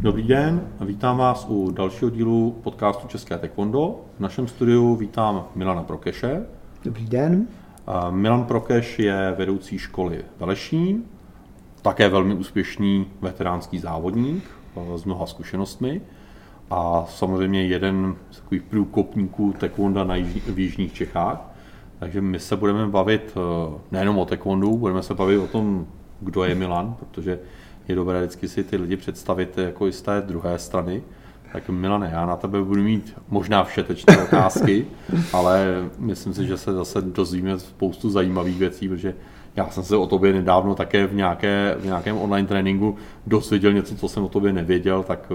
Dobrý den, vítám vás u dalšího dílu podcastu České taekwondo. V našem studiu vítám Milana Prokeše. Dobrý den. Milan Prokeš je vedoucí školy Velešín, také velmi úspěšný veteránský závodník s mnoha zkušenostmi a samozřejmě jeden z takových průkopníků taekwonda na jižní, v jižních Čechách. Takže my se budeme bavit eh, nejenom o taekwondu, budeme se bavit o tom, kdo je Milan, protože je dobré vždycky si ty lidi představit jako i z té druhé strany. Tak Milane, já na tebe budu mít možná všetečné otázky, ale myslím si, že se zase dozvíme spoustu zajímavých věcí, protože já jsem se o tobě nedávno také v, nějaké, v nějakém online tréninku dozvěděl něco, co jsem o tobě nevěděl, tak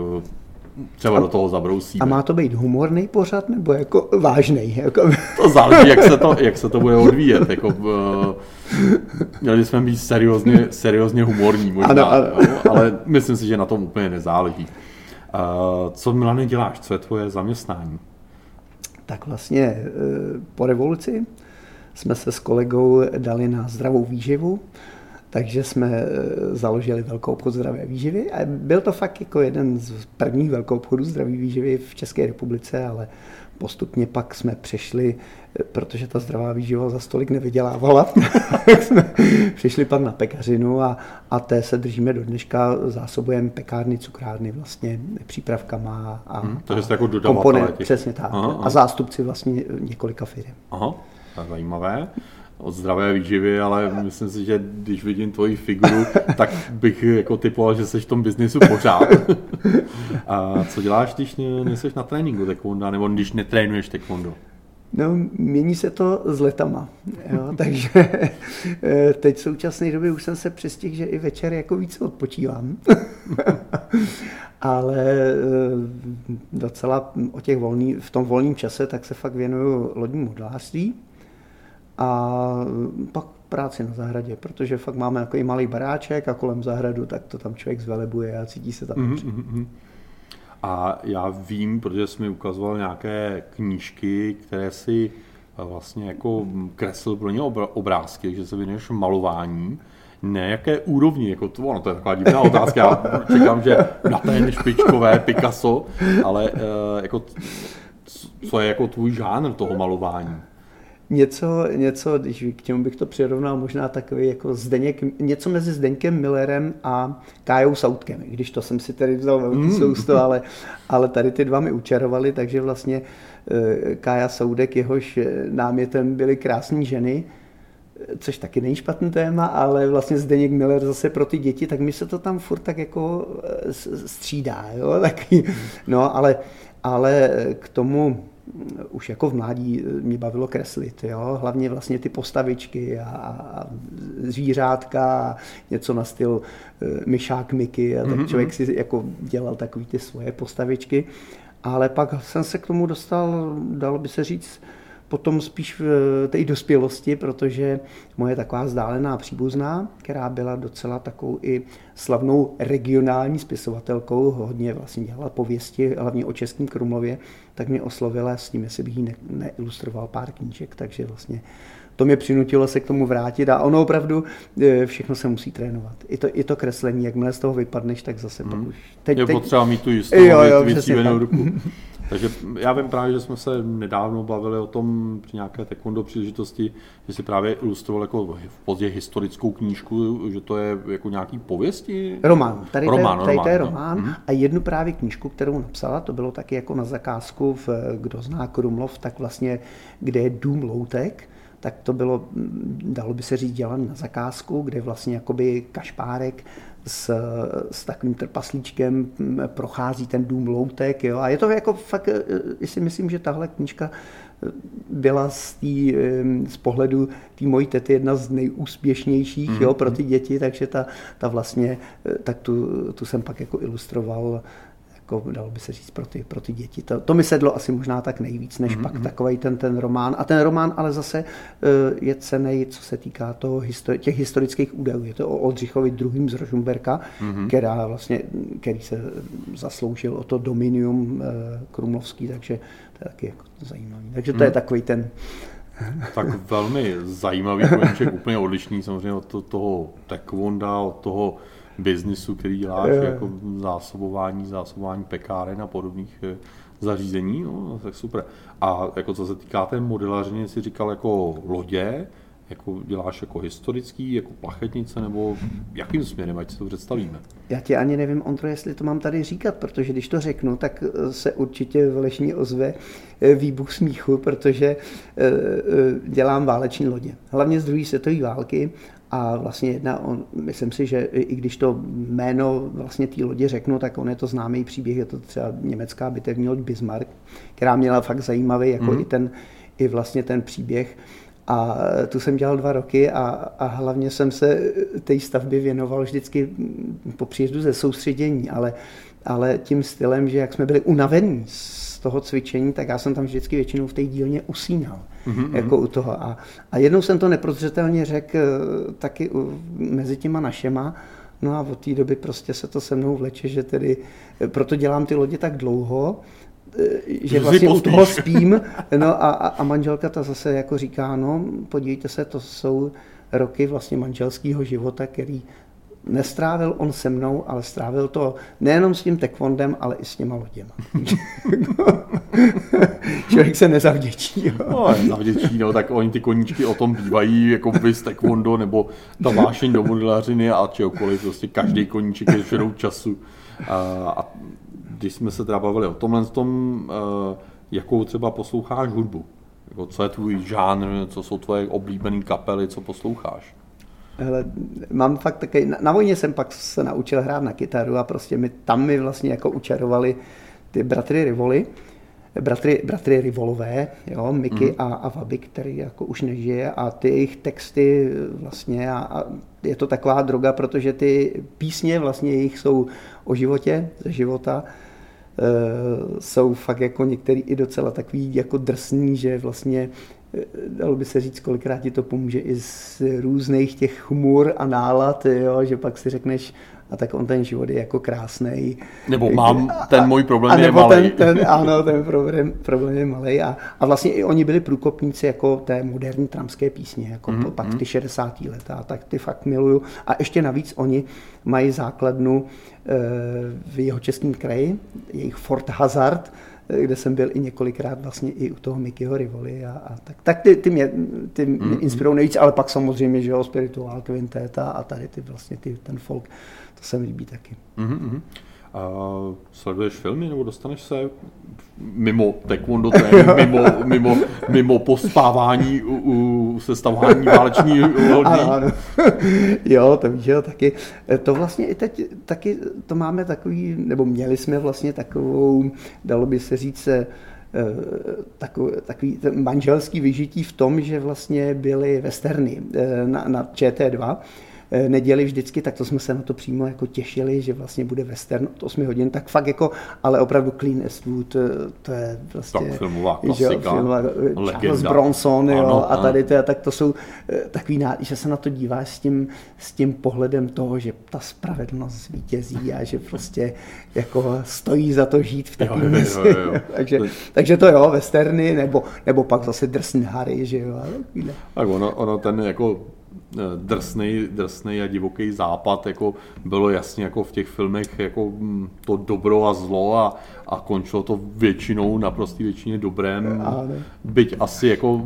třeba a, do toho zabrousíme. A má to být humorný pořad nebo jako vážný? Jako... To záleží, jak se to, jak se to bude odvíjet. Jako, uh, měli bychom být seriózně, seriózně humorní možná, ano, ano. Jo, ale myslím si, že na tom úplně nezáleží. Uh, co Milane děláš? Co je tvoje zaměstnání? Tak vlastně uh, po revoluci jsme se s kolegou dali na zdravou výživu takže jsme eh, založili velkou obchod zdravé výživy a byl to fakt jako jeden z prvních velkou obchodů zdravé výživy v České republice, ale postupně pak jsme přešli, eh, protože ta zdravá výživa za stolik nevydělávala, tak jsme přišli pak na pekařinu a, a té se držíme do dneška, zásobujeme pekárny, cukrárny vlastně přípravkama a, hmm, takže jste jako komponent, přesně tak. Aha, aha. A zástupci vlastně několika firm. Aha, zajímavé od zdravé výživy, ale myslím si, že když vidím tvoji figuru, tak bych jako typoval, že jsi v tom biznisu pořád. A co děláš, když nejsi na tréninku taekwondo, nebo když netrénuješ taekwondo? No, mění se to s letama, jo, takže teď v současné době už jsem se přistihl, že i večer jako víc odpočívám. Ale eh, docela o těch volný, v tom volném čase tak se fakt věnuju lodnímu modelářství a pak práci na zahradě, protože fakt máme takový malý baráček a kolem zahradu, tak to tam člověk zvelebuje a cítí se tam mm-hmm. A já vím, protože jsi mi ukazoval nějaké knížky, které si eh, vlastně jako kreslil pro ně obrázky, že se věnuješ malování. Ne, jaké úrovni, jako to, no to je taková divná otázka, já čekám, že na té špičkové Picasso, ale uh, jako, co je jako tvůj žánr toho malování? Něco, něco, když k těmu bych to přirovnal, možná takový jako Zdeněk, něco mezi Zdeňkem Millerem a Kájou Sautkem, když to jsem si tady vzal velký mm. sousto, ale, ale tady ty dva mi učarovali, takže vlastně eh, Kája Soudek, jehož eh, námětem byly krásné ženy, což taky není špatný téma, ale vlastně Zdeněk Miller zase pro ty děti, tak mi se to tam furt tak jako eh, střídá, jo, taky, no, ale, ale k tomu už jako v mládí mě bavilo kreslit, jo? hlavně vlastně ty postavičky a, a zvířátka, a něco na styl uh, myšák Miky a tak mm-hmm. člověk si jako dělal takový ty svoje postavičky, ale pak jsem se k tomu dostal, dalo by se říct, potom spíš v té dospělosti, protože moje taková vzdálená příbuzná, která byla docela takovou i slavnou regionální spisovatelkou, hodně vlastně dělala pověsti, hlavně o Českém Krumlově, tak mě oslovila s tím, jestli bych jí ne- neilustroval pár knížek, takže vlastně to mě přinutilo se k tomu vrátit a ono opravdu e, všechno se musí trénovat. I to, i to kreslení, jakmile z toho vypadneš, tak zase hmm. pak už... Teď, je teď... potřeba mít tu jistotu, jo, jo, ruku. Takže já vím právě, že jsme se nedávno bavili o tom při nějaké taekwondo příležitosti, že si právě ilustroval jako v pozdě historickou knížku, že to je jako nějaký pověsti? Román. Tady, román, tady, tady román, to je román. No. A jednu právě knížku, kterou napsala, to bylo taky jako na zakázku, v, kdo zná Krumlov, tak vlastně, kde je dům loutek, tak to bylo, dalo by se říct, dělané na zakázku, kde vlastně jakoby kašpárek s, s takovým trpaslíčkem prochází ten dům loutek. Jo? A je to jako fakt, eh, si myslím, že tahle knížka eh, byla z, tý, z pohledu té mojí tety jedna z nejúspěšnějších mm-hmm. jo, pro ty děti, takže ta, ta vlastně, eh, tak tu, tu jsem pak jako ilustroval jako dalo by se říct pro ty, pro ty děti. To, to mi sedlo asi možná tak nejvíc, než mm-hmm. pak mhm. takový ten, ten román. A ten román ale zase uh, je cený, co se týká toho, histori- těch historických údajů. Je to o Oldřichovi druhým z Rožumberka, mm-hmm. která vlastně, který se zasloužil o to dominium uh, krumlovský, takže to je taky jako zajímavý. Takže to mm. je mhm. takový ten tak velmi zajímavý koníček, úplně odlišný samozřejmě od toho taekwonda, od toho biznisu, který děláš, je. jako zásobování, zásobování pekáren a podobných eh, zařízení, no, tak super. A jako co se týká té modelařiny, si říkal jako lodě, jako děláš jako historický, jako plachetnice, nebo jakým směrem, ať si to představíme? Já ti ani nevím, Ondro, jestli to mám tady říkat, protože když to řeknu, tak eh, se určitě v Lešní ozve eh, výbuch smíchu, protože eh, dělám váleční lodě. Hlavně z druhé světové války a vlastně jedna, on, myslím si, že i když to jméno vlastně té lodě řeknu, tak on je to známý příběh, je to třeba německá bitevní loď Bismarck, která měla fakt zajímavý jako mm. i ten i vlastně ten příběh a tu jsem dělal dva roky a, a hlavně jsem se té stavbě věnoval vždycky po příjezdu ze soustředění, ale, ale tím stylem, že jak jsme byli unavení z toho cvičení, tak já jsem tam vždycky většinou v té dílně usínal. Mm-hmm. Jako u toho. A, a jednou jsem to neprozřetelně řekl eh, taky mezi těma našema, No a od té doby prostě se to se mnou vleče, že tedy eh, proto dělám ty lodě tak dlouho, že vlastně u toho spím, no a, a manželka ta zase jako říká, no podívejte se, to jsou roky vlastně manželského života, který nestrávil on se mnou, ale strávil to nejenom s tím tekvondem, ale i s těma loděma. Člověk se nezavděčí. Jo. No, nezavděčí, no, tak oni ty koníčky o tom bývají, jako vys tekvondo, nebo ta vášeň do modelařiny a čehokoliv, prostě každý koníček je šedou času. A, a když jsme se teda bavili o tomhle tom, eh, jakou třeba posloucháš hudbu? Jako co je tvůj žánr, co jsou tvoje oblíbené kapely, co posloucháš? Hele, mám fakt taky, na, na vojně jsem pak se naučil hrát na kytaru a prostě mi, tam mi vlastně jako učarovali ty bratry Rivoli, bratry, bratry Rivolové, jo, Miky mm. a, a Vaby, který jako už nežije a ty jejich texty vlastně a, a je to taková droga, protože ty písně vlastně jejich jsou o životě, ze života, jsou fakt jako některý i docela takový jako drsný, že vlastně e, dalo by se říct, kolikrát ti to pomůže i z různých těch humor a nálad, jo, že pak si řekneš, a tak on ten život je jako krásný. Nebo mám, ten můj problém a, je malý. Ten, ten, ano, ten problém, problém je malý. A, a vlastně i oni byli průkopníci jako té moderní tramské písně, jako mm-hmm. pak mhm. ty 60. leta, tak ty fakt miluju. A ještě navíc oni mají základnu e, v jeho českém kraji, jejich Fort Hazard, kde jsem byl i několikrát vlastně i u toho Mickeyho Rivoli a, a tak, tak ty, ty mě, ty mě mm-hmm. inspirují nejvíc, ale pak samozřejmě, že jo, Spiritual Quintet a, a tady ty vlastně ty, ten folk, to se mi líbí taky. Mm-hmm. A sleduješ filmy nebo dostaneš se mimo taekwondo trénink, mimo, mimo, mimo pospávání u, u sestavování váleční lodí? Ano, jo, to víš, jo, taky. To vlastně i teď taky to máme takový, nebo měli jsme vlastně takovou, dalo by se říct, eh, takový, takový manželský vyžití v tom, že vlastně byly westerny eh, na, na ČT2 Eh, neděli vždycky, tak to jsme se na to přímo jako těšili, že vlastně bude western od 8 hodin, tak fakt jako, ale opravdu Clean Eastwood, eh, to je vlastně... Tak filmová klasika, že, filmová, eh, Charles Bronson, jo, ano, a tady to, tak to jsou takový, že se na to díváš s tím, s tím pohledem toho, že ta spravedlnost vítězí a že prostě jako stojí za to žít v takovém městě. takže, takže to jo, westerny, nebo, nebo pak zase drsný Harry, že jo. Tak ono, ono ten jako drsný, drsný a divoký západ, jako bylo jasně jako v těch filmech jako mm, to dobro a zlo a, a končilo to většinou, naprostý většině dobrém. Byť asi jako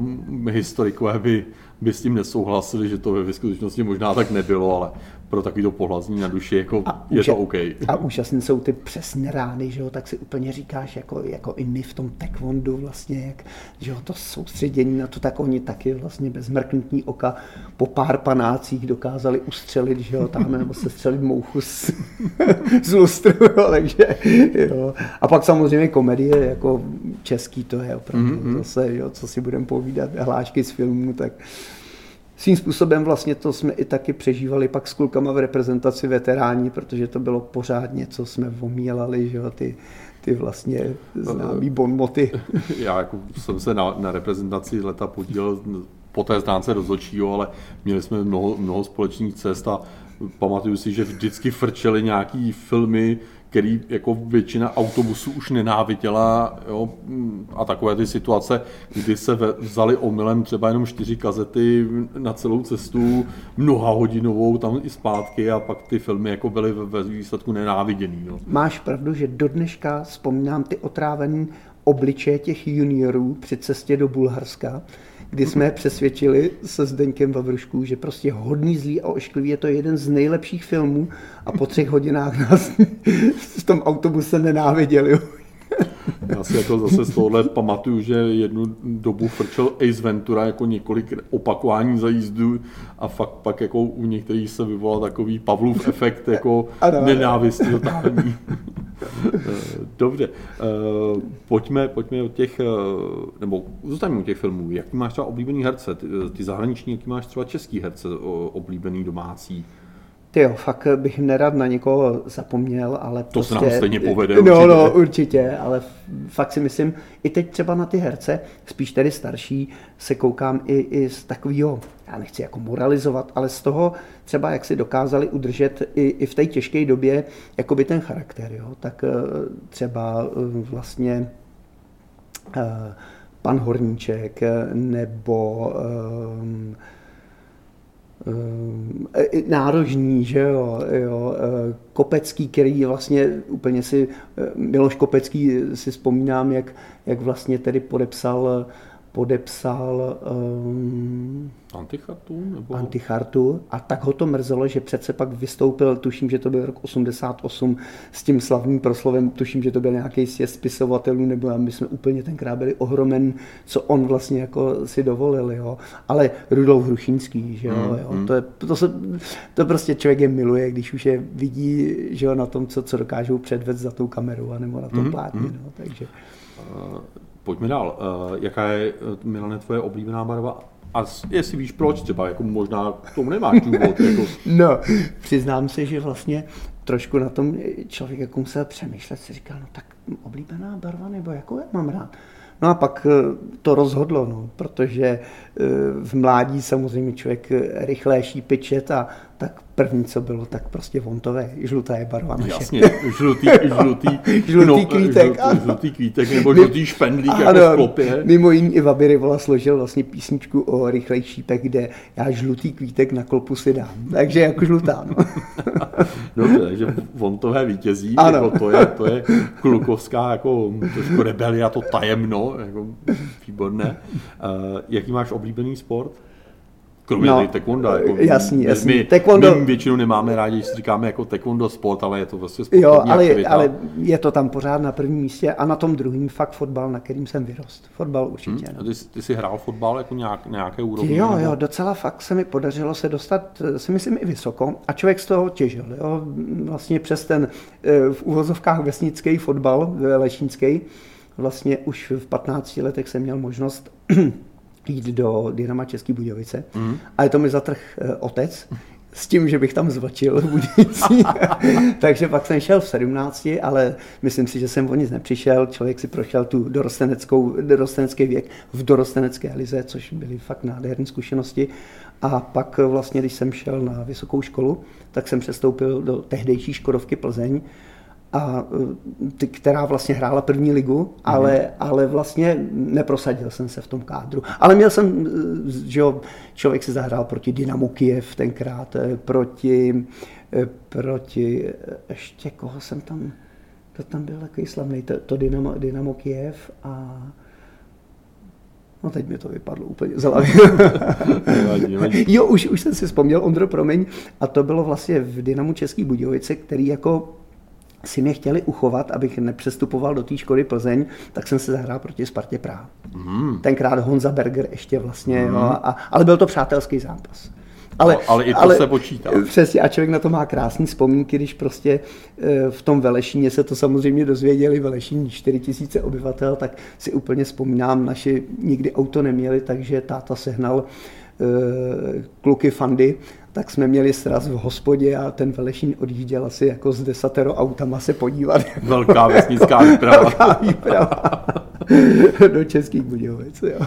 historikové by, by s tím nesouhlasili, že to ve skutečnosti možná tak nebylo, ale pro takovýto pohlazní na duši, jako a je to OK. A úžasné jsou ty přesné rány, že jo, tak si úplně říkáš, jako, jako i my v tom taekwondu vlastně, jak, že jo, to soustředění na to, tak oni taky vlastně bez mrknutí oka po pár panácích dokázali ustřelit, že jo, tam nebo se střelit mouchu z, z lustru, jo, takže jo. A pak samozřejmě komedie, jako český to je opravdu mm-hmm. zase, jo, co si budeme povídat, hlášky z filmů, tak svým způsobem vlastně to jsme i taky přežívali pak s klukama v reprezentaci veterání, protože to bylo pořád něco, jsme omílali, že jo, ty, ty vlastně známý bonmoty. Já jako jsem se na, na reprezentaci leta podílel po té stránce rozhodčího, ale měli jsme mnoho, mnoho společných cest a pamatuju si, že vždycky frčely nějaký filmy, který jako většina autobusů už nenáviděla jo, a takové ty situace, kdy se vzali omylem třeba jenom čtyři kazety na celou cestu, mnoha hodinovou tam i zpátky a pak ty filmy jako byly ve výsledku nenáviděný. No. Máš pravdu, že do dneška vzpomínám ty otrávený obličeje těch juniorů při cestě do Bulharska, kdy jsme přesvědčili se Zdeňkem Vavrušku, že prostě hodný, zlý a ošklivý je to jeden z nejlepších filmů a po třech hodinách nás v tom autobuse nenáviděli. Já si jako zase z tohohle pamatuju, že jednu dobu frčel Ace Ventura jako několik opakování za jízdu a fakt pak jako u některých se vyvolal takový Pavlův efekt jako nenávistí totální. Dobře, eh, pojďme, pojďme od těch, eh, nebo zůstaňme u těch filmů. Jaký máš třeba oblíbený herce? Ty, ty zahraniční, jaký máš třeba český herce oblíbený domácí? Ty jo, fakt bych nerad na někoho zapomněl, ale To prostě, se nám prostě- stejně povede No, určitě. no, určitě, ale fakt si myslím, i teď třeba na ty herce, spíš tedy starší, se koukám i, i z takového, já nechci jako moralizovat, ale z toho třeba, jak si dokázali udržet i, i v té těžké době jakoby ten charakter, jo, tak eh, třeba eh, vlastně uh, pan Horníček nebo Eh, nárožní, že jo, jo, eh, Kopecký, který vlastně úplně si, eh, Miloš Kopecký si vzpomínám, jak, jak vlastně tedy podepsal podepsal um, Antichartu? Nebo... Antichartu a tak ho to mrzelo, že přece pak vystoupil, tuším, že to byl rok 88 s tím slavným proslovem, tuším, že to byl nějaký sjezd spisovatelů, nebo my jsme úplně tenkrát byli ohromen, co on vlastně jako si dovolil, jo. Ale Rudolf Hrušínský, že jo, mm, jo. Mm. To, je, to, se, to prostě člověk je miluje, když už je vidí, že jo, na tom, co, co dokážou předvést za tou kamerou, nebo na tom mm, plátně, mm. no, takže... Pojďme dál. Uh, jaká je, uh, Milane, tvoje oblíbená barva? A jestli víš proč, třeba jako možná k tomu nemáš důvod. Jako... No, přiznám se, že vlastně trošku na tom člověk jako musel přemýšlet, si říkal, no tak oblíbená barva, nebo jakou já mám rád. No a pak eh, to rozhodlo, no, protože v mládí samozřejmě člověk rychle šípe čet a tak první, co bylo, tak prostě vontové, žlutá je barva naše. Jasně, žlutý, žlutý, žlutý no, kvítek. Žlutý, žlutý kvítek nebo žlutý špendlík ano, jako v klopě. Mimo jiný i Vaby vola složil vlastně písničku o rychlej šípek, kde já žlutý kvítek na klopu si dám. Takže jako žlutá. No. Dobře, takže vontové vítězí, ano. Jako to, je, to je klukovská jako trošku rebelia, to tajemno, jako výborné. Uh, jaký máš oblíbený sport? Kromě no, taekwondo. Jako jasný, jasný. My, taekwondo... my většinou nemáme rádi, že říkáme jako taekwondo sport, ale je to vlastně sportovní Jo, ale, ale je to tam pořád na prvním místě a na tom druhém fakt fotbal, na kterým jsem vyrost. Fotbal určitě. Hmm. No. Ty, ty jsi hrál fotbal jako nějak, nějaké úrovni? Jo, nebo? jo, docela fakt se mi podařilo se dostat, si myslím, i vysoko a člověk z toho těžil. Jo. Vlastně přes ten eh, v uvozovkách vesnický fotbal, lešínský, vlastně už v 15 letech jsem měl možnost jít do Dynama Český Budějovice. Mm. je to mi zatrh eh, otec, s tím, že bych tam zvačil Takže pak jsem šel v 17, ale myslím si, že jsem o nic nepřišel. Člověk si prošel tu dorosteneckou, dorostenecký věk v dorostenecké lize, což byly fakt nádherné zkušenosti. A pak vlastně, když jsem šel na vysokou školu, tak jsem přestoupil do tehdejší Škodovky Plzeň, a ty, která vlastně hrála první ligu, mm. ale, ale vlastně neprosadil jsem se v tom kádru. Ale měl jsem, že jo, člověk si zahrál proti Dynamu Kiev tenkrát, eh, proti, proti, ještě koho jsem tam, to tam byl takový slavný, to, to Dynamo, Dynamo Kiev a No teď mi to vypadlo úplně z hlavy. jo, už, už jsem si vzpomněl, Ondro, promiň, a to bylo vlastně v Dynamu Český Budějovice, který jako si mě chtěli uchovat, abych nepřestupoval do té školy Plzeň, tak jsem se zahrál proti Spartě Praha. Mm. Tenkrát Honza Berger ještě vlastně, mm. jo, a, ale byl to přátelský zápas. Ale, no, ale i to ale, se počítá. Přesně, a člověk na to má krásné vzpomínky, když prostě eh, v tom Velešíně se to samozřejmě dozvěděli, Velešín 4 tisíce obyvatel, tak si úplně vzpomínám, naši nikdy auto neměli, takže táta sehnal eh, kluky fandy tak jsme měli sraz v hospodě a ten Velešín odjížděl asi jako z desatero autama se podívat. Velká vesnická výprava. Velká výprava. do českých Budějovic. Jo.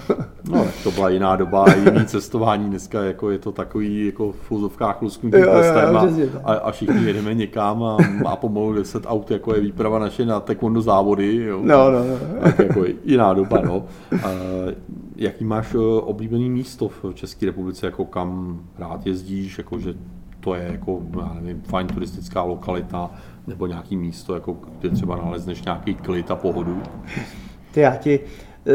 No, to byla jiná doba, jiný cestování. Dneska jako je to takový jako v fuzovkách lusknutí prstem a, a, a, všichni jedeme někam a má pomalu 10 aut, jako je výprava naše na taekwondo závody. Jo. No, no, no. Tak jako jiná doba, no. A, jaký máš eh, oblíbený místo v České republice, jako kam rád jezdíš, jako že to je jako, já nevím, fajn turistická lokalita, nebo nějaký místo, jako kde třeba nalezneš nějaký klid a pohodu? Ty já ti, eh,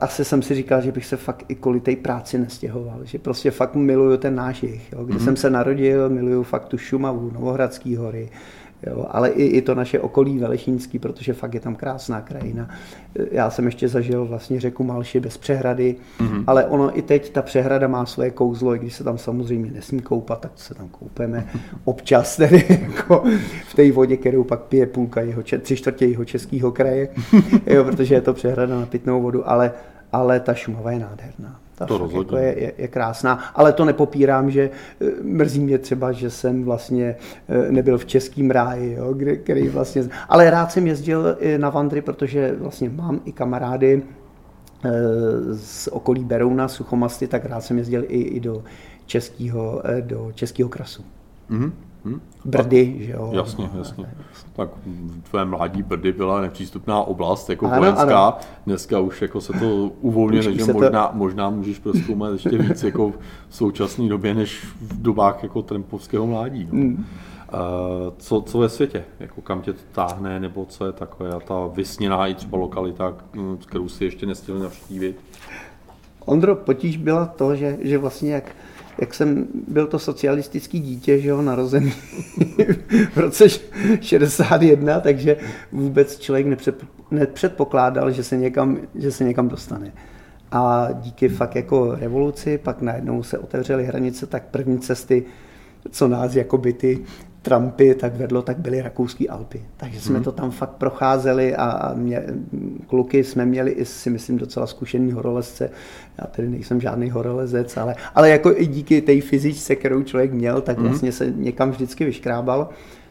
asi jsem si říkal, že bych se fakt i kvůli té práci nestěhoval, že prostě fakt miluju ten náš jich, jo. Kde mm-hmm. jsem se narodil, miluju fakt tu Šumavu, Novohradský hory, Jo, ale i, i to naše okolí Velešínský, protože fakt je tam krásná krajina. Já jsem ještě zažil vlastně řeku Malši bez přehrady, mm-hmm. ale ono i teď ta přehrada má svoje kouzlo, i když se tam samozřejmě nesmí koupat, tak se tam koupeme občas tedy jako v té vodě, kterou pak pije půlka jeho, tři čtvrtě jeho českého kraje, jo, protože je to přehrada na pitnou vodu, ale, ale ta Šumava je nádherná. Ta to rozhodně. Jako je, je, je krásná, ale to nepopírám, že eh, mrzí mě třeba, že jsem vlastně eh, nebyl v českým ráji, jo, kde, který vlastně, ale rád jsem jezdil i na Vandry, protože vlastně mám i kamarády eh, z okolí Berouna, Suchomasty, tak rád jsem jezdil i, i do českého, do českého krasu. Mm-hmm. Hm? Brdy, že jo. Jasně, jasně. Tak v tvé mládí Brdy byla nepřístupná oblast, jako ano, vojenská. Ano. Dneska už jako se to uvolňuje, takže možná, to... možná můžeš proskoumat ještě víc jako v současné době, než v dobách jako trempovského mládí. No. Mm. Co, co ve světě? Jako kam tě to táhne, nebo co je takové ta vysněná i třeba lokalita, kterou si ještě nestihl navštívit? Ondro, potíž byla to, že, že vlastně jak jak jsem byl to socialistický dítě, že jo, narozený v roce 61, takže vůbec člověk nepřed, nepředpokládal, že se, někam, že se někam dostane. A díky fakt jako revoluci, pak najednou se otevřely hranice, tak první cesty, co nás jako by ty Trumpy tak vedlo, tak byly rakouský Alpy. Takže jsme hmm. to tam fakt procházeli a mě, kluky jsme měli i si myslím docela zkušený horolezce. Já tedy nejsem žádný horolezec, ale, ale jako i díky té fyzičce, kterou člověk měl, tak hmm. vlastně se někam vždycky vyškrábal.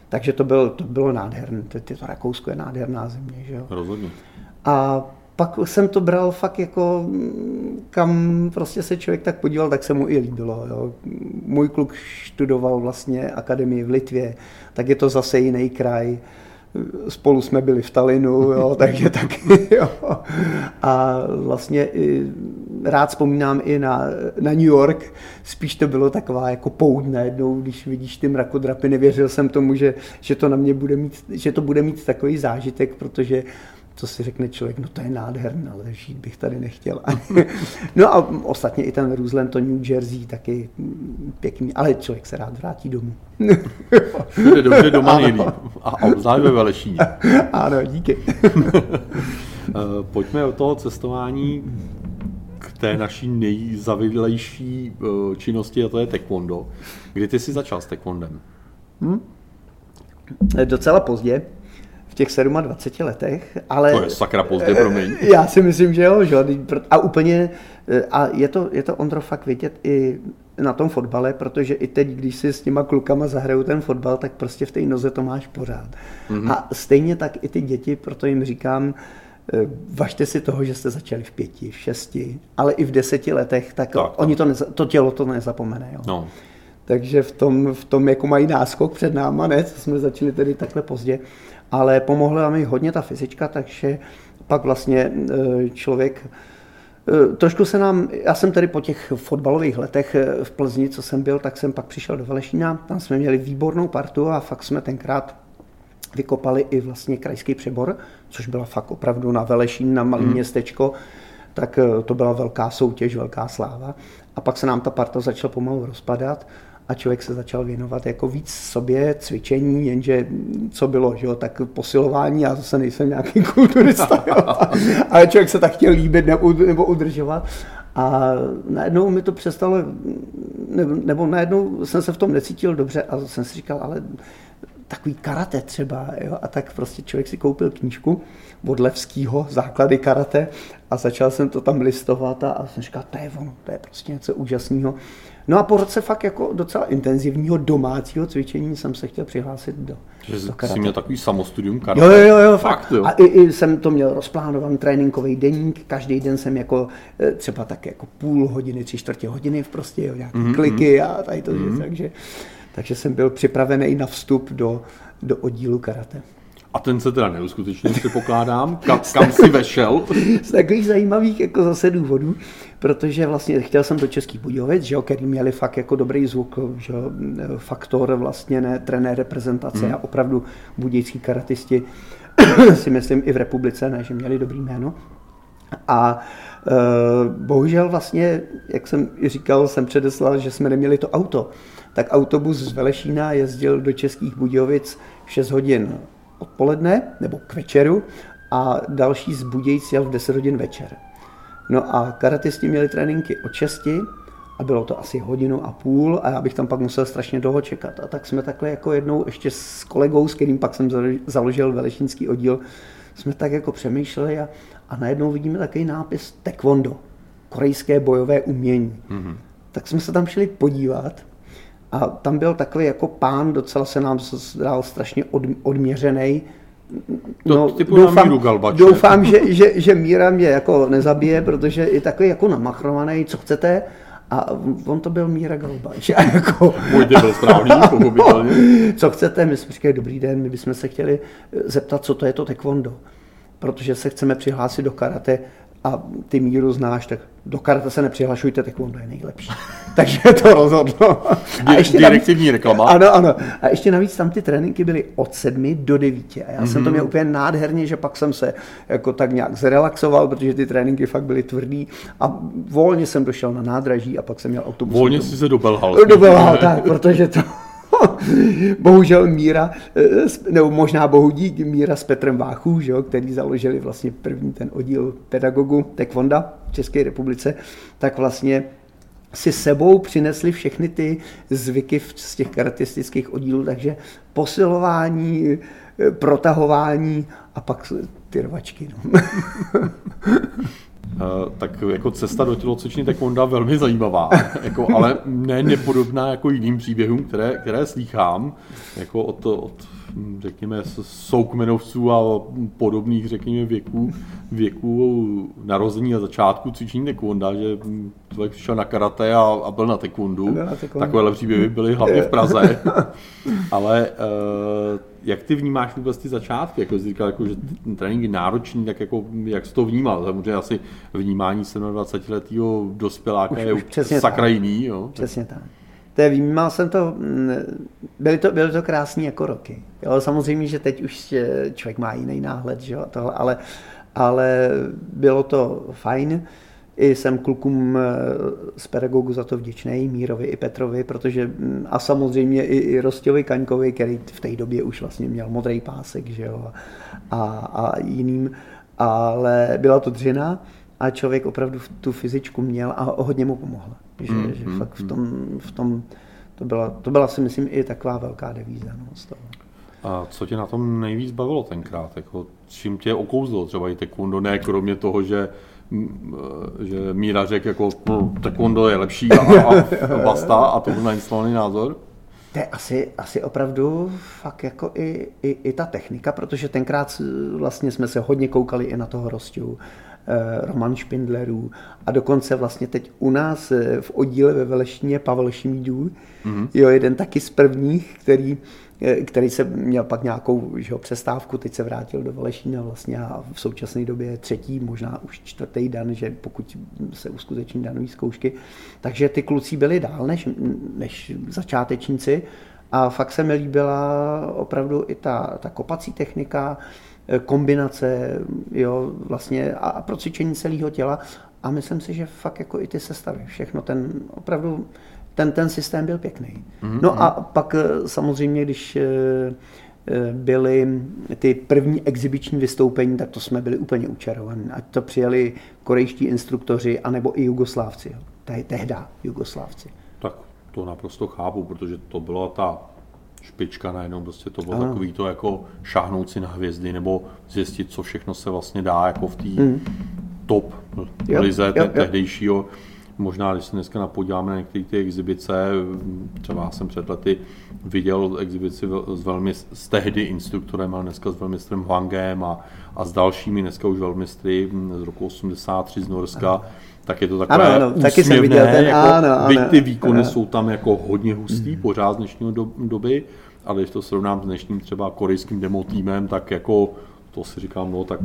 Takže to, byl, to bylo nádherné. To, to Rakousko je nádherná země. Že jo? Rozhodně. A pak jsem to bral fakt jako, kam prostě se člověk tak podíval, tak se mu i líbilo. Jo. Můj kluk študoval vlastně akademii v Litvě, tak je to zase jiný kraj. Spolu jsme byli v Talinu, jo, takže taky, jo. A vlastně rád vzpomínám i na, na New York, spíš to bylo taková jako poud najednou, když vidíš ty mrakodrapy, nevěřil jsem tomu, že, že to na mě bude mít, že to bude mít takový zážitek, protože co si řekne člověk, no to je nádherné, ale žít bych tady nechtěl. no a ostatně i ten Roosland, to New Jersey, taky pěkný, ale člověk se rád vrátí domů. Všude dobře doma nejlíp. A obzvlášť ve Velešíně. ano, díky. Eh, pojďme od toho cestování k té naší nejzavidlejší eh, činnosti, a to je taekwondo. Kdy ty jsi začal s taekwondem? Hmm? Docela pozdě těch 27 letech, ale... To je sakra pozdě, promiň. Já si myslím, že jo, že? A úplně, eh, a je to, je to Ondro fakt vidět i na tom fotbale, protože i teď, když si s těma klukama zahraju ten fotbal, tak prostě v té noze to máš pořád. Mm-hmm. A stejně tak i ty děti, proto jim říkám, eh, važte si toho, že jste začali v pěti, v šesti, ale i v deseti letech, tak, tak oni to, neza, to tělo to nezapomene. Jo. No. Takže v tom, v tom jako mají náskok před náma, ne, co jsme začali tedy takhle pozdě ale pomohla mi hodně ta fyzička, takže pak vlastně e, člověk e, Trošku se nám, já jsem tady po těch fotbalových letech e, v Plzni, co jsem byl, tak jsem pak přišel do Velešína, tam jsme měli výbornou partu a fakt jsme tenkrát vykopali i vlastně krajský přebor, což byla fakt opravdu na Velešín, na malé hmm. městečko, tak to byla velká soutěž, velká sláva. A pak se nám ta parta začala pomalu rozpadat a člověk se začal věnovat jako víc sobě, cvičení, jenže co bylo, že jo, tak posilování, já zase nejsem nějaký kulturista, jo, ale člověk se tak chtěl líbit nebo, nebo udržovat. A najednou mi to přestalo, nebo, nebo najednou jsem se v tom necítil dobře a jsem si říkal, ale takový karate třeba, jo, a tak prostě člověk si koupil knížku od Levskýho, základy karate a začal jsem to tam listovat a, a jsem říkal, to je ono, to je prostě něco úžasného. No a po roce fakt jako docela intenzivního domácího cvičení jsem se chtěl přihlásit do, Že do jsi karate. měl takový samostudium karate. Jo, jo, jo, fakt. Fakt, jo. A i, i, jsem to měl rozplánovaný tréninkový deník, každý den jsem jako eh, třeba tak jako půl hodiny, tři čtvrtě hodiny v prostě, jo, nějaké mm-hmm. kliky a tady to, mm-hmm. takže, takže jsem byl připravený na vstup do, do oddílu karate. A ten se teda neuskutečnil, předpokládám. Kam, kam jsi vešel? z takových zajímavých jako zase důvodů, protože vlastně chtěl jsem do Českých Budějovic, že jo, který měli fakt jako dobrý zvuk, že jo, faktor vlastně ne, trenér reprezentace hmm. a opravdu budějský karatisti si myslím i v republice, ne, že měli dobrý jméno. A e, bohužel vlastně, jak jsem i říkal, jsem předeslal, že jsme neměli to auto. Tak autobus z Velešína jezdil do Českých Budějovic 6 hodin odpoledne nebo k večeru a další z Budějc jel v 10 hodin večer. No a karatisti měli tréninky od 6 a bylo to asi hodinu a půl a já bych tam pak musel strašně dlouho čekat. A tak jsme takhle jako jednou ještě s kolegou, s kterým pak jsem založil velešínský oddíl, jsme tak jako přemýšleli a, a najednou vidíme takový nápis Taekwondo, korejské bojové umění. Mm-hmm. Tak jsme se tam šli podívat a tam byl takový jako pán, docela se nám dal strašně od, odměřený. No, typu doufám, míru galbače. doufám že, že, že Míra mě jako nezabije, protože je takový jako namachrovaný, co chcete. A on to byl Míra Galbač. A jako, Můj byl správný, pochopitelně. Co chcete? My jsme říkali, dobrý den, my bychom se chtěli zeptat, co to je to taekwondo. Protože se chceme přihlásit do karate a ty míru znáš, tak do karate se nepřihlašujte, tak on je nejlepší. Takže to rozhodlo. A ještě Direktivní navíc, reklama. Ano, ano. A ještě navíc tam ty tréninky byly od sedmi do devíti. A já mm-hmm. jsem to mhm. měl úplně nádherně, že pak jsem se jako tak nějak zrelaxoval, protože ty tréninky fakt byly tvrdý. A volně jsem došel na nádraží a pak jsem měl autobus. Volně si se dobelhal. Dobelhal, tak, protože to bohužel Míra, eh, nebo možná bohu dík Míra s Petrem Váchů, že jo, který založili vlastně první ten oddíl pedagogu Tekvonda v České republice, tak vlastně si sebou přinesli všechny ty zvyky z těch karatistických oddílů, takže posilování, eh, protahování a pak ty rvačky. No. Uh, tak jako cesta do tělocvičny taekwonda velmi zajímavá, jako, ale ne nepodobná jako jiným příběhům, které, které slýchám, jako od, od řekněme, soukmenovců a podobných, řekněme, věků, věků narození a začátku cvičení taekwonda, že člověk přišel na karate a, a byl na taekwondu. Takovéhle příběhy byly hlavně v Praze. Ale uh, jak ty vnímáš vůbec ty začátky? Jako jsi říkal, jako, že ten trénink je náročný, tak jako, jak jsi to vnímal? Samozřejmě asi vnímání 27-letého dospěláka už, je už sakra jiný. Jo? Přesně tak. To je, vnímal jsem to, mm, byly to, byly to krásné jako roky. Jo, samozřejmě, že teď už člověk má jiný náhled, že jo, tohle, ale, ale bylo to fajn. I jsem klukům eh, z pedagogu za to vděčný, Mírovi i Petrovi, protože mm, a samozřejmě i, i Rostěvi Kaňkovi, který v té době už vlastně měl modrý pásek, že jo, a, a jiným, ale byla to dřina a člověk opravdu tu fyzičku měl a hodně mu pomohla. Že, mm, že mm, fakt v tom, v tom to, byla, to byla si myslím i taková velká devíza no, z toho. A co tě na tom nejvíc bavilo tenkrát? Jako, čím tě okouzlo třeba i taekwondo, ne kromě toho, že že Míra řekl jako no, taekwondo je lepší a, a, basta a to byl nainstalovaný názor? To je asi, asi opravdu fakt jako i, i, i ta technika, protože tenkrát vlastně jsme se hodně koukali i na toho eh, Roman Špindlerů a dokonce vlastně teď u nás eh, v oddíle ve Velešině Pavel Šmídů, mm-hmm. jo, jeden taky z prvních, který Eh, který se měl pak nějakou že ho, přestávku, teď se vrátil do Valešína vlastně a v současné době třetí, možná už čtvrtý den, že pokud se uskuteční danové zkoušky. Takže ty kluci byli dál než, než začátečníci a fakt se mi líbila opravdu i ta, ta kopací technika, eh, kombinace jo, vlastně a, a procvičení celého těla a myslím si, že fakt jako i ty sestavy, všechno ten opravdu ten, ten systém byl pěkný. Mm-hmm. No a pak eh, samozřejmě, když eh, eh, byly ty první exibiční vystoupení, tak to jsme byli úplně učarovaní. Ať to přijeli korejští instruktoři, anebo i Jugoslávci. Te, tehda Jugoslávci. Tak to naprosto chápu, protože to byla ta špička najednou, prostě to bylo ano. takový to jako šáhnout si na hvězdy, nebo zjistit, co všechno se vlastně dá jako v té mm. top jo, lize jo, jo. tehdejšího. Možná, když se dneska napodíváme na některé ty exibice, třeba jsem před lety viděl exibici s velmi s tehdy instruktorem, ale dneska s velmistrem Hwangem a, a s dalšími, dneska už velmistry z roku 83 z Norska, ano. tak je to takové ano, ano, taky jsem viděl ten, jako, ano, ano, ty výkony ano. jsou tam jako hodně hustý, hmm. pořád z dnešního do, doby, ale když to srovnám s dnešním třeba korejským demo týmem, tak jako to si říkám, no tak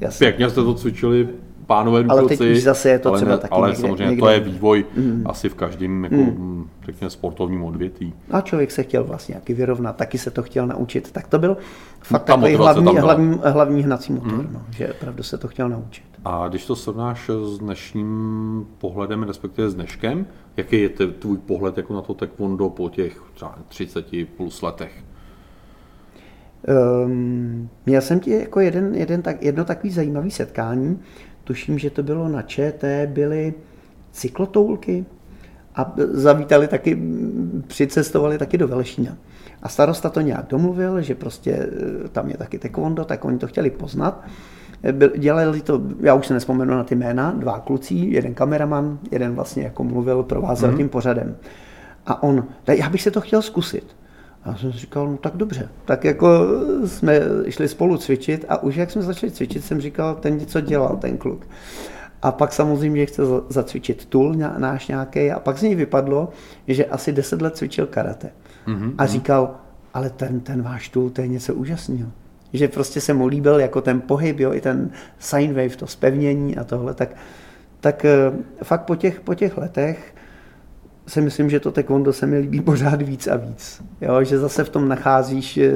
Jasně. pěkně jste to cvičili, pánové důchodci. Ale teď už zase je to ale, třeba ne, taky Ale někde, samozřejmě někde. to je vývoj mm. asi v každém jako, mm. řekněme, sportovním odvětví. A člověk se chtěl vlastně jaký vyrovnat, taky se to chtěl naučit. Tak to byl fakt Ta takový hlavní, hlavní, hlavní hnací motor, mm. no, že opravdu se to chtěl naučit. A když to srovnáš s dnešním pohledem, respektive s dneškem, jaký je tvůj pohled jako na to taekwondo po těch třeba 30 plus letech? Um, měl jsem ti jako jeden, jeden tak, jedno takový zajímavý setkání, tuším, že to bylo na ČT, byly cyklotoulky a zavítali taky, přicestovali taky do Velešína. A starosta to nějak domluvil, že prostě e, tam je taky taekwondo, tak oni to chtěli poznat. E, dělali to, já už se nespomenu na ty jména, dva kluci, jeden kameraman, jeden vlastně jako mluvil, provázel mm-hmm. tím pořadem. A on, já bych se to chtěl zkusit. A já jsem si říkal, no tak dobře. Tak jako jsme šli spolu cvičit a už jak jsme začali cvičit, jsem říkal, ten něco dělal, ten kluk. A pak samozřejmě chce zacvičit tul náš nějaký a pak z něj vypadlo, že asi 10 let cvičil karate. Mm-hmm. A říkal, ale ten, ten váš tul, to je něco úžasného. Že prostě se mu líbil jako ten pohyb, jo, i ten sine wave, to spevnění a tohle, tak, tak eh, fakt po těch, po těch letech si myslím, že to taekwondo se mi líbí pořád víc a víc. Jo, že zase v tom nacházíš eh,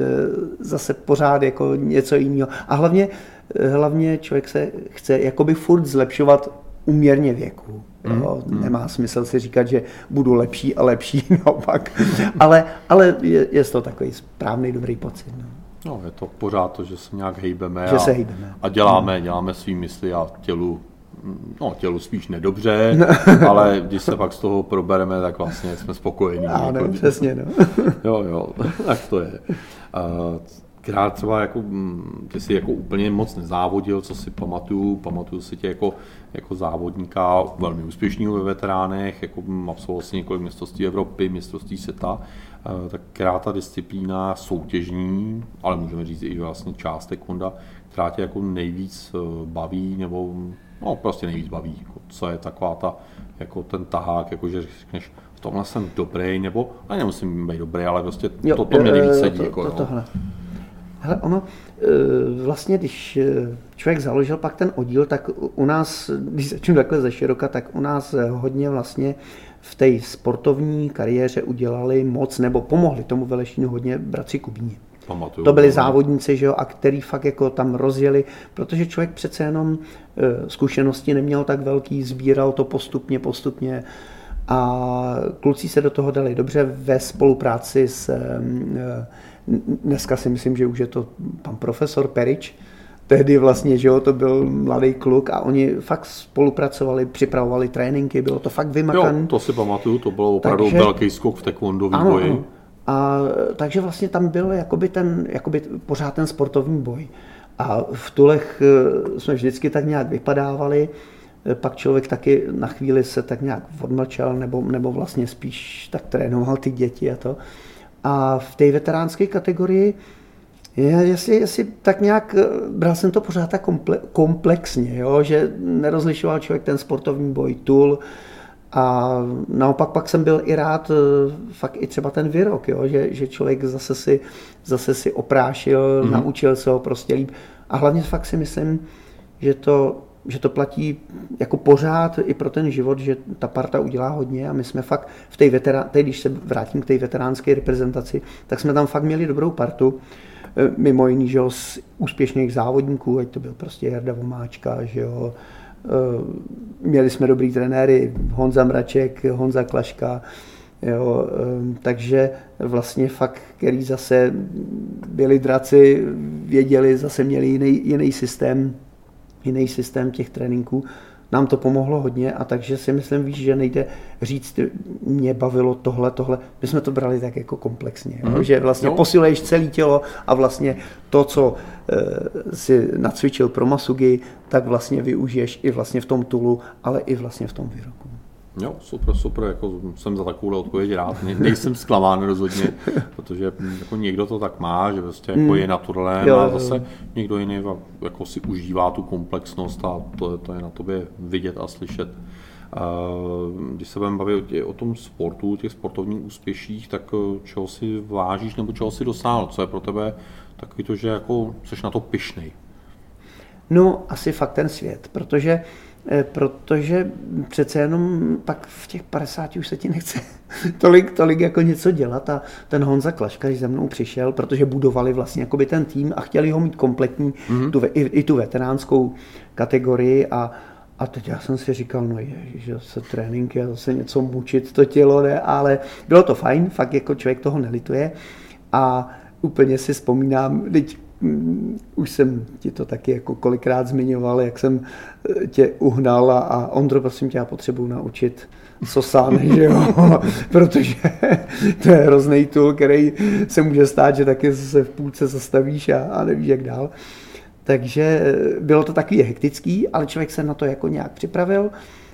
zase pořád jako něco jiného. A hlavně, eh, hlavně člověk se chce jakoby furt zlepšovat uměrně věku. Jo, mm, Nemá smysl si říkat, že budu lepší a lepší naopak. ale, ale je, je to takový správný, dobrý pocit. No. No, je to pořád to, že se nějak hejbeme, že a, se hejbeme. a děláme, děláme svý mysli a tělu no, tělu spíš nedobře, ale když se pak z toho probereme, tak vlastně jsme spokojení. Ano, jako, přesně, no. jo, jo, tak to je. Krát třeba jako, mm, ty jsi jako úplně moc nezávodil, co si pamatuju, pamatuju si tě jako, jako závodníka velmi úspěšného ve veteránech, jako mm, absolvoval si několik mistrovství Evropy, mistrovství světa, tak která ta disciplína soutěžní, ale můžeme říct i vlastně část taekwondo, která tě jako nejvíc eh, baví nebo no, prostě nejvíc baví. Jako, co je taková ta, jako ten tahák, jako že řekneš, v tomhle jsem dobrý, nebo, a nemusím být dobrý, ale prostě jo, to, to mě nejvíc sedí. To, jako, to, tohle. Hele, ono, eh, vlastně, když eh, člověk založil pak ten oddíl, tak u nás, když začnu takhle ze široka, tak u nás hodně vlastně v té sportovní kariéře udělali moc, nebo pomohli tomu Velešínu hodně bratři Kubíni. Pamatuju, to byli závodníci, že jo, a který fakt jako tam rozjeli, protože člověk přece jenom e, zkušenosti neměl tak velký, sbíral to postupně, postupně a kluci se do toho dali dobře ve spolupráci s, e, dneska si myslím, že už je to pan profesor Perič, tehdy vlastně, že jo, to byl mladý kluk a oni fakt spolupracovali, připravovali tréninky, bylo to fakt vymakané. To si pamatuju, to bylo opravdu Takže, velký skok v taekwondo vývoji. Ano, ano. A takže vlastně tam byl jakoby ten, jakoby pořád ten sportovní boj. A v tulech eh, jsme vždycky tak nějak vypadávali, eh, pak člověk taky na chvíli se tak nějak odmlčel, nebo, nebo vlastně spíš tak trénoval ty děti a to. A v té veteránské kategorii, jestli, jestli tak nějak, eh, bral jsem to pořád tak komplexně, jo? že nerozlišoval člověk ten sportovní boj, tul, a naopak pak jsem byl i rád eh, fakt i třeba ten výrok, jo? Že, že člověk zase si, zase si oprášil, mm-hmm. naučil se ho prostě líp. A hlavně fakt si myslím, že to, že to platí jako pořád i pro ten život, že ta parta udělá hodně a my jsme fakt v té veterán, když se vrátím k té veteránské reprezentaci, tak jsme tam fakt měli dobrou partu. Eh, mimo jiný, že jo, z úspěšných závodníků, ať to byl prostě Jarda Vomáčka, že jo, měli jsme dobrý trenéry, Honza Mraček, Honza Klaška, jo, eh, takže vlastně fakt, který zase byli draci, věděli, zase měli jiný, jiný systém, jiný systém těch tréninků. Nám to pomohlo hodně a takže si myslím, víš, že nejde říct, mě bavilo tohle, tohle. My jsme to brali tak jako komplexně, mm. že vlastně no. posiluješ celé tělo a vlastně to, co e, si nacvičil pro masugi, tak vlastně využiješ i vlastně v tom tulu, ale i vlastně v tom výroku. Jo, super, super, jako jsem za takovou odpověď rád. Ne, nejsem zklamán rozhodně, protože jako někdo to tak má, že prostě jako mm. je naturální a zase někdo jiný jako si užívá tu komplexnost a to, to je na tobě vidět a slyšet. Když se budeme bavit o tom sportu, těch sportovních úspěších, tak eh, čeho si vážíš nebo čeho si dosáhl? Co je pro tebe takový to, že jako jsi na to pišnej? No, asi fakt ten svět, protože Eh, protože přece jenom pak v těch 50 už se ti nechce tolik, tolik jako něco dělat a ten Honza Klaška, když za mnou přišel, protože budovali vlastně jakoby ten tým a chtěli ho mít kompletní, mm-hmm. tu, i, i tu veteránskou kategorii a, a teď já jsem si říkal, no je, že se tréninky a zase něco mučit to tělo, ne, ale bylo to fajn, fakt jako člověk toho nelituje a úplně si vzpomínám, teď už jsem ti to taky jako kolikrát zmiňoval, jak jsem eh, tě uhnal a, a Ondro, prosím tě, já potřebuji naučit sosány, že jo, protože to je hrozný tool, který se může stát, že taky se v půlce zastavíš a, a nevíš, jak dál. Takže eh, bylo to takový hektický, ale člověk se na to jako nějak připravil.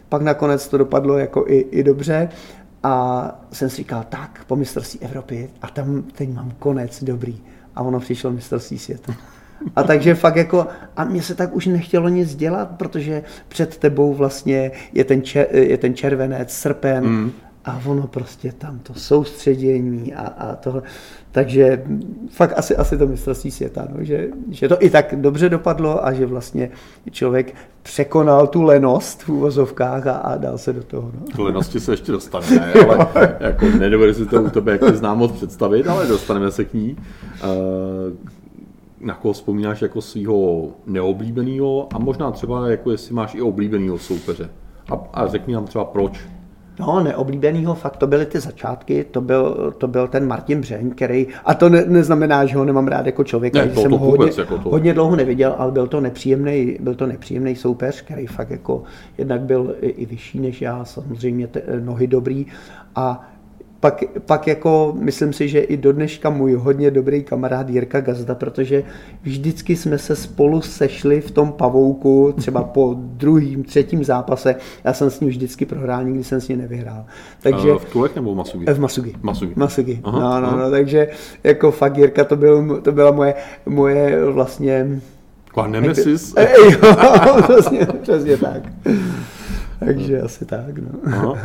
Pak nakonec to dopadlo jako i, i dobře. A jsem si říkal, tak, po mistrovství Evropy a tam teď mám konec, dobrý a ono přišlo mistrovství světa. A takže fakt jako, a mně se tak už nechtělo nic dělat, protože před tebou vlastně je ten, čer, je ten červenec, srpen mm. A ono prostě tam to soustředění a, a tohle. Takže fakt asi, asi to mistrovství světa, no, že, že to i tak dobře dopadlo a že vlastně člověk překonal tu lenost v úvozovkách a, a dal se do toho. No. K lenosti se ještě dostaneme, ale jako nedovedu si to u tebe jak znám moc představit, ale dostaneme se k ní. Uh, na koho vzpomínáš jako svého neoblíbeného a možná třeba jako jestli máš i oblíbeného soupeře. A, a řekni nám třeba proč. No, neoblíbenýho fakt to byly ty začátky, to byl, to byl ten Martin Břeň, který, a to ne, neznamená, že ho nemám rád jako člověka, ne, to, jsem to ho hodně, jako to. hodně dlouho neviděl, ale byl to nepříjemný, byl to nepříjemný soupeř, který fakt jako jednak byl i, i vyšší než já, samozřejmě te, nohy dobrý a pak, pak jako myslím si, že i do dneška můj hodně dobrý kamarád Jirka Gazda, protože vždycky jsme se spolu sešli v tom pavouku, třeba po druhým, třetím zápase. Já jsem s ním vždycky prohrál, nikdy jsem s ním nevyhrál. Takže, v Tulech nebo v Masugi? V Masugi. Masugi. Masugi. Aha, no, no, aha. no, takže jako fakt Jirka to, byl, to byla moje, moje vlastně... Taková nemesis? jo, přesně, přesně tak. Takže asi tak, no.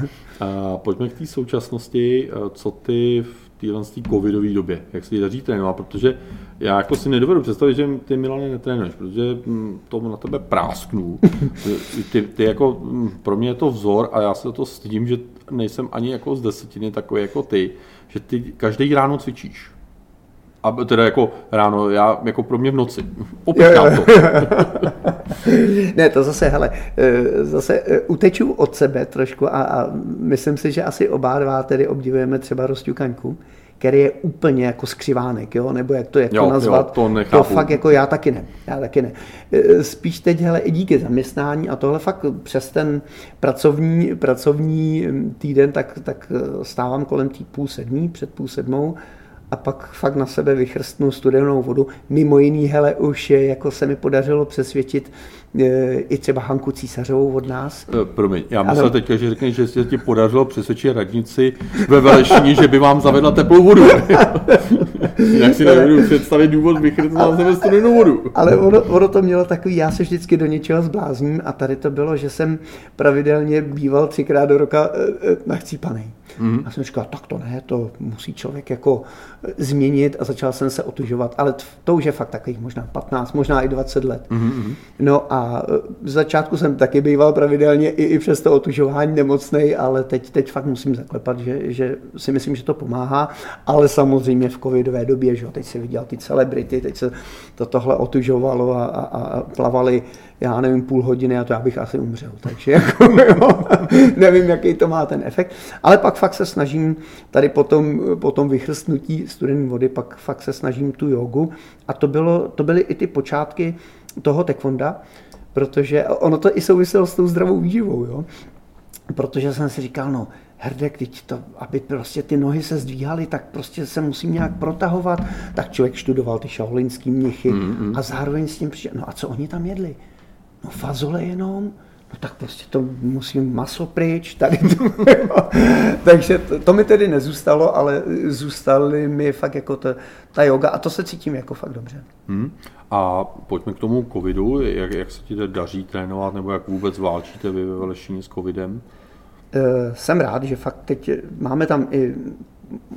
A pojďme k té současnosti, co ty v téhle covidové době, jak se jí daří trénovat, protože já jako si nedovedu představit, že ty Milane netrénuješ, protože hm, to na tebe prásknu. Ty, ty jako, hm, pro mě je to vzor a já se to stydím, že nejsem ani jako z desetiny takový jako ty, že ty každý ráno cvičíš. A teda jako ráno, já jako pro mě v noci. Opět to. ne, to zase, hele, eh, zase eh, uteču od sebe trošku a, a myslím si, že asi oba dva tedy obdivujeme třeba Rosťukaňku, který je úplně jako skřivánek, jo? nebo jak to, jak jo, to nazvat. Jo, to, nechápu. to fakt jako já taky ne. Já taky ne. Eh, spíš teď, hele, i díky zaměstnání a tohle fakt přes ten pracovní, pracovní hm, týden, tak, tak stávám kolem tý půl sedmí, před půl sedmou, a pak fakt na sebe vychrstnu studenou vodu. Mimo jiný, hele, už jako se mi podařilo přesvědčit e, i třeba Hanku Císařovou od nás. E, promiň, já myslel teď, že řekneš, že se ti podařilo přesvědčit radnici ve Velešíni, že by vám zavedla teplou vodu. Jak si nebudu představit důvod vychrtnout na sebe studenou vodu. Ale ono, ono, to mělo takový, já se vždycky do něčeho zblázním a tady to bylo, že jsem pravidelně býval třikrát do roka e, nachcípaný. Mm. A jsem říkal, tak to ne, to musí člověk jako změnit a začal jsem se otužovat, ale to už je fakt takových možná 15, možná i 20 let. Mm-hmm. No a e, v začátku jsem taky býval pravidelně i, i přes to otužování nemocný, ale teď, teď fakt musím zaklepat, že, že si myslím, že to pomáhá, ale samozřejmě v covidové době, že teď si viděl ty celebrity, teď se to tohle otužovalo a, a, a plavali já nevím, půl hodiny a to já bych asi umřel. Takže jako, jo, nevím, jaký to má ten efekt. Ale pak fakt se snažím tady po tom, po tom vychrstnutí studené vody, pak fakt se snažím tu jogu. A to, bylo, to byly i ty počátky toho taekwonda, protože ono to i souviselo s tou zdravou výživou, jo. Protože jsem si říkal, no, herdek, teď to, aby prostě ty nohy se zdvíhaly, tak prostě se musím nějak protahovat. Tak člověk študoval ty šaolinský mnichy mm-hmm. a zároveň s tím přišel, no a co oni tam jedli? No fazole jenom, no tak prostě to musím maso pryč, tady to, Takže to, to, mi tedy nezůstalo, ale zůstaly mi fakt jako ta, ta yoga a to se cítím jako fakt dobře. Hmm. A pojďme k tomu covidu, jak, jak se ti daří trénovat, nebo jak vůbec válčíte vy ve Velešíně s covidem? Eh, jsem rád, že fakt teď máme tam i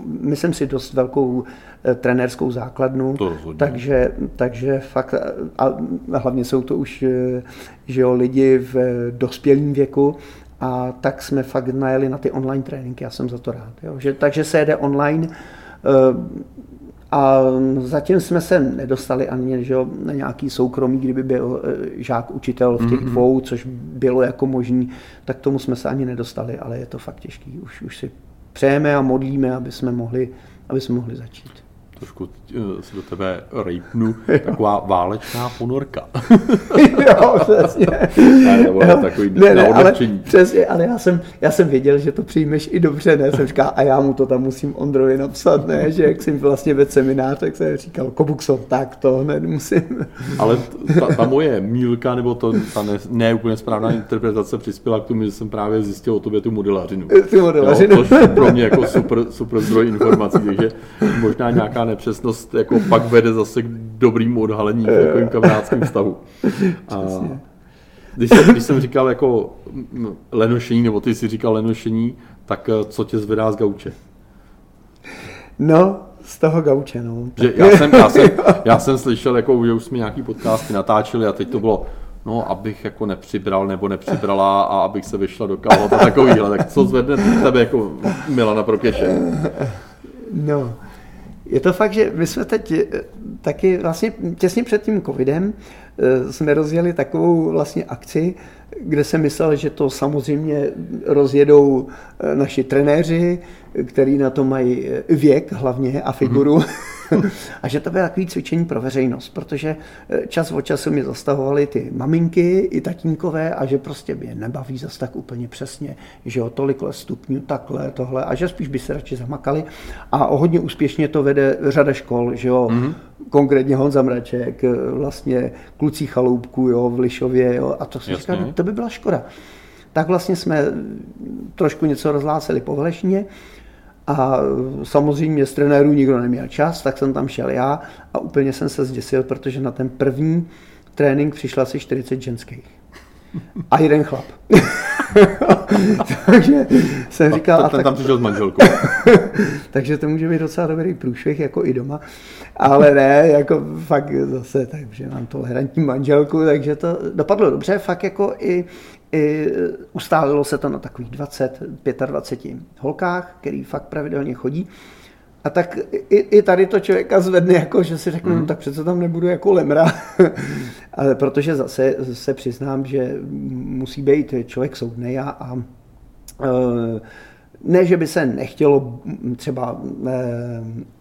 myslím si, dost velkou trenérskou základnu. To rozhodně. takže, takže fakt, a hlavně jsou to už eh, že jo, lidi v dospělém věku, a tak jsme fakt najeli na ty online tréninky, já jsem za to rád. Jo. Že, takže se jede online, a zatím jsme se nedostali ani že jo, na nějaký soukromí, kdyby byl eh, žák učitel v těch mm-hmm. dvou, což bylo jako možný, tak tomu jsme se ani nedostali, ale je to fakt těžký. Už, už si přejeme a modlíme, aby jsme mohli, aby jsme mohli začít trošku eh, se do tebe rejpnu, taková válečná ponorka. jo, přesně. ne, to bylo takový ne, ne, ale, přesně, ale já jsem, já jsem věděl, že to přijmeš i dobře, ne? Jsem říkal, a já mu to tam musím Ondrovi napsat, ne? Že jak jsem vlastně ve seminář, tak jsem říkal, Kobukson, tak to hned musím. ale ta, ta moje mílka, nebo to, ta ne, ne úplně správná interpretace přispěla k tomu, že jsem právě zjistil o tobě tu modelařinu. Tu modelařinu. Jo, což pro mě jako super, super zdroj informací, takže možná nějaká nepřesnost jako pak vede zase k dobrýmu odhalení v takovým kamarádským vztahu. A když, jsem, když jsem říkal jako lenošení, nebo ty si říkal lenošení, tak eh, co tě zvedá z gauče? No, z toho gauče, no. Že já, jsem, já, jsem, já jsem slyšel, jako, že už jsme nějaký podcasty natáčeli a teď to bylo, no, abych jako nepřibral nebo nepřibrala a abych se vyšla do kalhot a takovýhle. Tak co zvedne tebe jako Milana Prokeše? No, je to fakt, že my jsme teď eh, taky vlastně těsně před tím covidem eh, jsme rozjeli takovou vlastně akci, kde jsem myslel, že to samozřejmě rozjedou eh, naši trenéři, který na to mají věk hlavně a figuru. Mm-hmm. a že to bylo takové cvičení pro veřejnost, protože eh, čas od času mi zastavovaly ty maminky i tatínkové a že prostě mě nebaví zase tak úplně přesně, že jo, tolikle stupňů, takhle, tohle a že spíš by se radši zamakali a o hodně úspěšně to vede řada škol, že jo, mm-hmm. konkrétně Honza Mraček, eh, vlastně kluci chaloupku, jo, v Lišově, jo, a to si říká, to by byla škoda. Tak vlastně jsme trošku něco rozhlásili po Velešině, a samozřejmě z trenérů nikdo neměl čas, tak jsem tam šel já a úplně jsem se zděsil, protože na ten první trénink přišla asi 40 ženských. A jeden chlap. Takže jsem říkal... A ten tak... tam přišel s manželkou. takže to může být docela dobrý průšvih, jako i doma. Ale ne, jako fakt zase, takže mám tolerantní manželku, takže to dopadlo dobře, fakt jako i, i ustálilo se to na takových 20, 25 holkách, který fakt pravidelně chodí. A tak i, i tady to člověka zvedne, jako, že si řeknu, mm. no, tak přece tam nebudu jako lemra. Ale protože zase se přiznám, že musí být člověk soudný a, a e, ne, že by se nechtělo třeba e,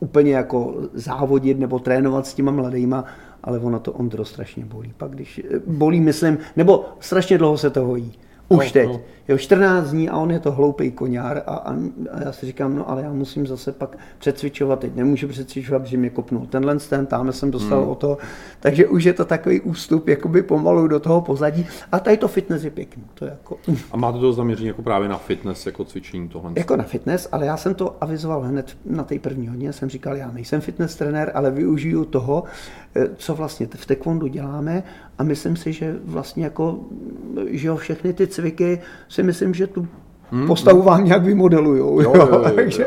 úplně jako závodit nebo trénovat s těma mladýma, ale ono to Ondro strašně bolí. Pak když bolí, myslím, nebo strašně dlouho se to hojí. Už no, teď. No. Jo, 14 dní a on je to hloupý koňár a, a, a, já si říkám, no ale já musím zase pak přecvičovat, teď nemůžu přecvičovat, protože mě kopnul tenhle ten, tam jsem dostal hmm. o to, takže už je to takový ústup jakoby pomalu do toho pozadí a tady to fitness je pěkný. To je jako... A máte to zaměření jako právě na fitness, jako cvičení tohle? Jako na fitness, ale já jsem to avizoval hned na té první hodině, jsem říkal, já nejsem fitness trenér, ale využiju toho, eh, co vlastně v taekwondu děláme a myslím si, že vlastně jako, že jo, všechny ty cviky si myslím, že tu Hmm, postavu vám nějak vymodelujou. Jo, jo, jo, jo, takže,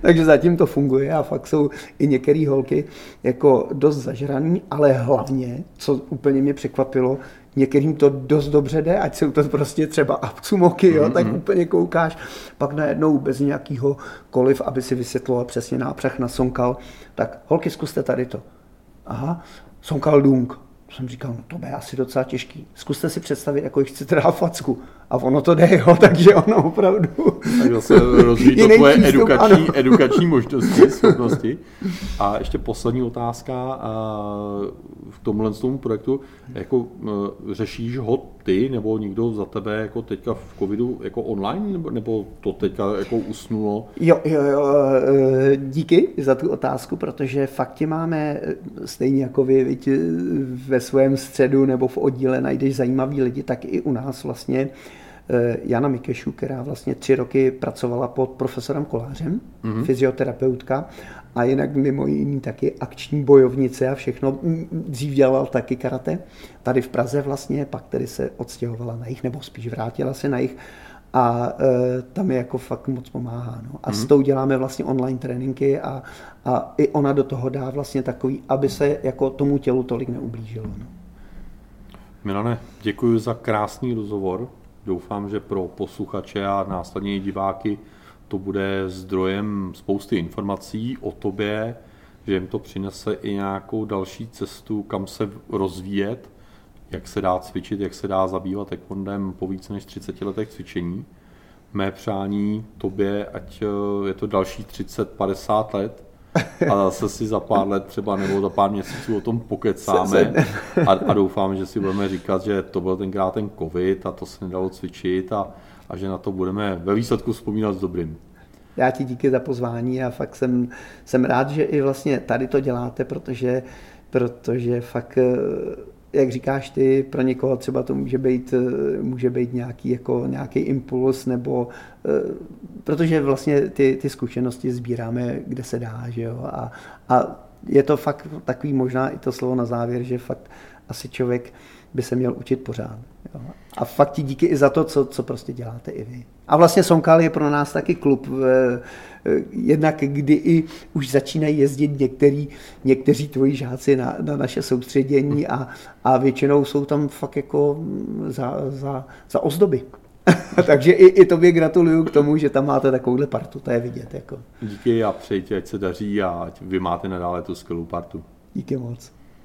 takže zatím to funguje a fakt jsou i některé holky jako dost zažraný, ale hlavně, co úplně mě překvapilo, některým to dost dobře jde, ať jsou to prostě třeba abcumoky, jo, mm, tak mm. úplně koukáš, pak najednou bez nějakého koliv, aby si vysvětloval přesně nápřah na sonkal, tak holky zkuste tady to. Aha, sonkal dung, jsem říkal, no to bude asi docela těžký. Zkuste si představit, jako jich chcete dát facku. A ono to jde, jo, takže ono opravdu... Tak zase rozvíjí to tvoje edukační, edukační možnosti, schopnosti. A ještě poslední otázka v tomhle tomu projektu. Jako, řešíš ho ty nebo někdo za tebe jako teďka v covidu jako online, nebo, nebo to teďka jako usnulo? Jo, jo, jo, e, díky za tu otázku, protože fakt tě máme e, stejně jako vy, vy ve svém středu nebo v oddíle najdeš zajímavý lidi, tak i u nás vlastně Jana Mikešu, která vlastně tři roky pracovala pod profesorem Kolářem, mm-hmm. fyzioterapeutka, a jinak mimo jiný taky akční bojovnice a všechno. Dřív dělal taky karate, tady v Praze vlastně, pak tedy se odstěhovala na jich, nebo spíš vrátila se na jich a e, tam je jako fakt moc pomáhá. No. A mm. s mhm. tou děláme vlastně online tréninky a, a i ona do toho dá vlastně takový, aby se jako tomu tělu tolik neublížilo. No. Milane, děkuji za krásný rozhovor. Doufám, že pro posluchače a následně diváky to bude zdrojem spousty informací o tobě, že jim to přinese i nějakou další cestu, kam se rozvíjet, jak se dá cvičit, jak se dá zabývat taekwondem po více než 30 letech cvičení. Mé přání tobě, ať eh, je to další 30-50 let, a zase si za pár let třeba nebo za pár měsíců o tom pokecáme a, a doufám, že si budeme říkat, že to byl tenkrát ten covid a to se nedalo cvičit a, a že na to budeme ve výsledku vzpomínat s dobrým. Já ti díky za pozvání a fakt jsem, jsem rád, že i vlastně tady to děláte, protože, protože fakt jak říkáš ty, pro někoho třeba to může být, může být nějaký, jako, nějaký impuls, nebo protože vlastně ty, ty zkušenosti sbíráme, kde se dá, že jo? A, a je to fakt takový možná i to slovo na závěr, že fakt asi člověk by se měl učit pořád. Jo. A fakt ti díky i za to, co, co prostě děláte i vy. A vlastně Sonkal je pro nás taky klub, eh, eh, jednak kdy i už začínají jezdit některý, někteří tvoji žáci na, na naše soustředění a, a většinou jsou tam fakt jako za, za, za ozdoby. Takže i, i tobě gratuluju k tomu, že tam máte takovouhle partu, to je vidět. Jako. Díky a přeji ať se daří a ať vy máte nadále tu skvělou partu. Díky moc.